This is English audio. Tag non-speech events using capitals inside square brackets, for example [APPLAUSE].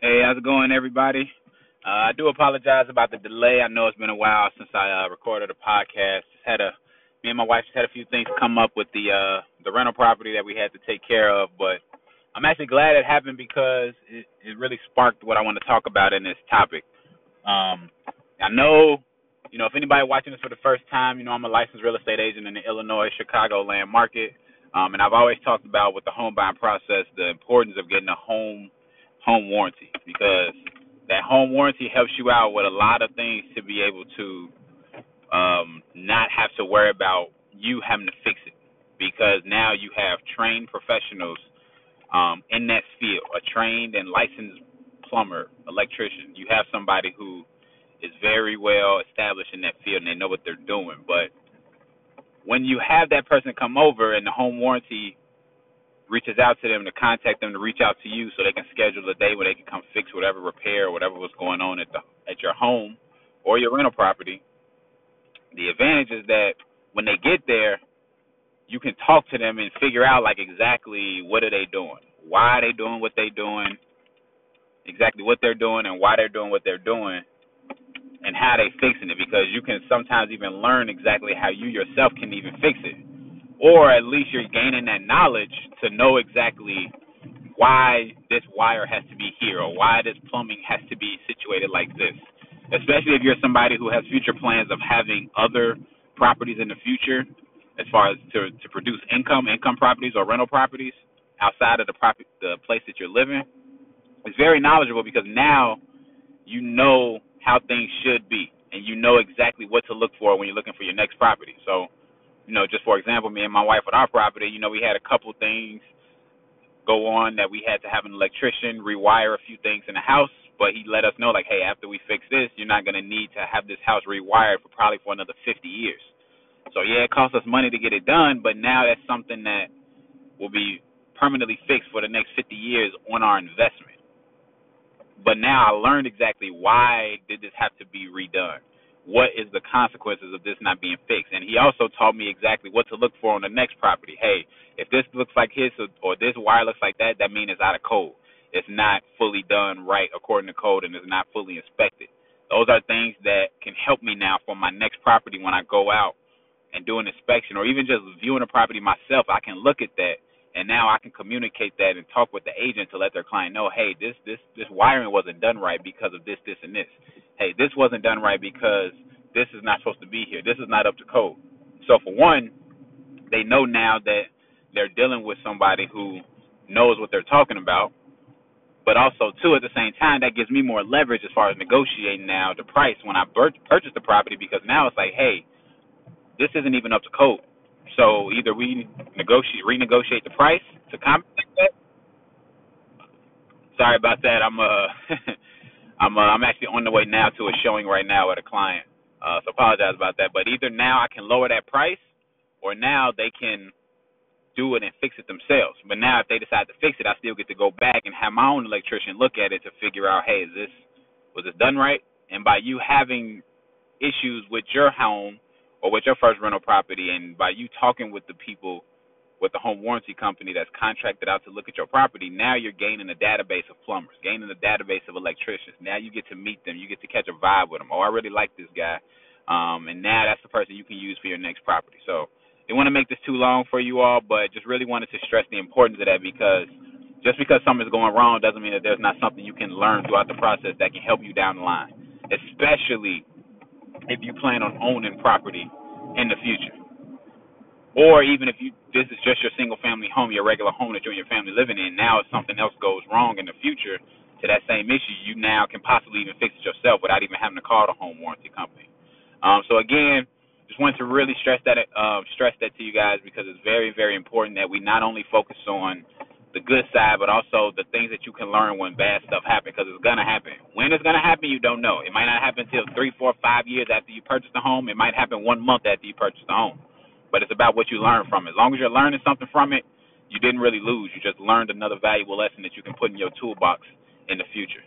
Hey, how's it going, everybody? Uh, I do apologize about the delay. I know it's been a while since I uh, recorded a podcast. Just had a me and my wife just had a few things come up with the uh, the rental property that we had to take care of, but I'm actually glad it happened because it, it really sparked what I want to talk about in this topic. Um, I know, you know, if anybody watching this for the first time, you know, I'm a licensed real estate agent in the Illinois Chicagoland market, um, and I've always talked about with the home buying process the importance of getting a home home warranty because that home warranty helps you out with a lot of things to be able to um, not have to worry about you having to fix it because now you have trained professionals um, in that field, a trained and licensed plumber, electrician. You have somebody who is very well established in that field and they know what they're doing. But when you have that person come over and the home warranty reaches out to them to contact them to reach out to you so they can schedule a day where they can come fix whatever repair or whatever was going on at the at your home or your rental property. The advantage is that when they get there, you can talk to them and figure out like exactly what are they doing, why are they doing what they're doing, exactly what they're doing and why they're doing what they're doing, and how they fixing it. Because you can sometimes even learn exactly how you yourself can even fix it or at least you're gaining that knowledge to know exactly why this wire has to be here or why this plumbing has to be situated like this. Especially if you're somebody who has future plans of having other properties in the future, as far as to, to produce income, income properties or rental properties outside of the property, the place that you're living. It's very knowledgeable because now you know how things should be and you know exactly what to look for when you're looking for your next property. So you know, just for example, me and my wife with our property, you know, we had a couple things go on that we had to have an electrician rewire a few things in the house, but he let us know like, hey, after we fix this, you're not gonna need to have this house rewired for probably for another 50 years. So yeah, it cost us money to get it done, but now that's something that will be permanently fixed for the next 50 years on our investment. But now I learned exactly why did this have to be redone what is the consequences of this not being fixed. And he also taught me exactly what to look for on the next property. Hey, if this looks like his or, or this wire looks like that, that means it's out of code. It's not fully done right according to code and it's not fully inspected. Those are things that can help me now for my next property when I go out and do an inspection or even just viewing a property myself. I can look at that and now I can communicate that and talk with the agent to let their client know, hey, this this this wiring wasn't done right because of this, this, and this hey, this wasn't done right because this is not supposed to be here. This is not up to code. So for one, they know now that they're dealing with somebody who knows what they're talking about. But also, too, at the same time, that gives me more leverage as far as negotiating now the price when I purchase the property because now it's like, hey, this isn't even up to code. So either we negotiate, renegotiate the price to compensate that. Sorry about that. I'm uh [LAUGHS] I'm uh, I'm actually on the way now to a showing right now at a client. Uh, so apologize about that. But either now I can lower that price, or now they can do it and fix it themselves. But now if they decide to fix it, I still get to go back and have my own electrician look at it to figure out, hey, is this was this done right? And by you having issues with your home or with your first rental property, and by you talking with the people with the home warranty company that's contracted out to look at your property, now you're gaining a database of plumbers, gaining a database of electricians. Now you get to meet them, you get to catch a vibe with them. Oh, I really like this guy, um, and now that's the person you can use for your next property. So, they want to make this too long for you all, but just really wanted to stress the importance of that because just because something's going wrong doesn't mean that there's not something you can learn throughout the process that can help you down the line, especially if you plan on owning property in the future or even if you this is just your single family home, your regular home that you and your family living in. Now, if something else goes wrong in the future to that same issue, you now can possibly even fix it yourself without even having to call the home warranty company. Um, so again, just wanted to really stress that uh, stress that to you guys because it's very very important that we not only focus on the good side, but also the things that you can learn when bad stuff happens because it's gonna happen. When it's gonna happen, you don't know. It might not happen until three, four, five years after you purchase the home. It might happen one month after you purchase the home but it's about what you learn from it. As long as you're learning something from it, you didn't really lose. You just learned another valuable lesson that you can put in your toolbox in the future.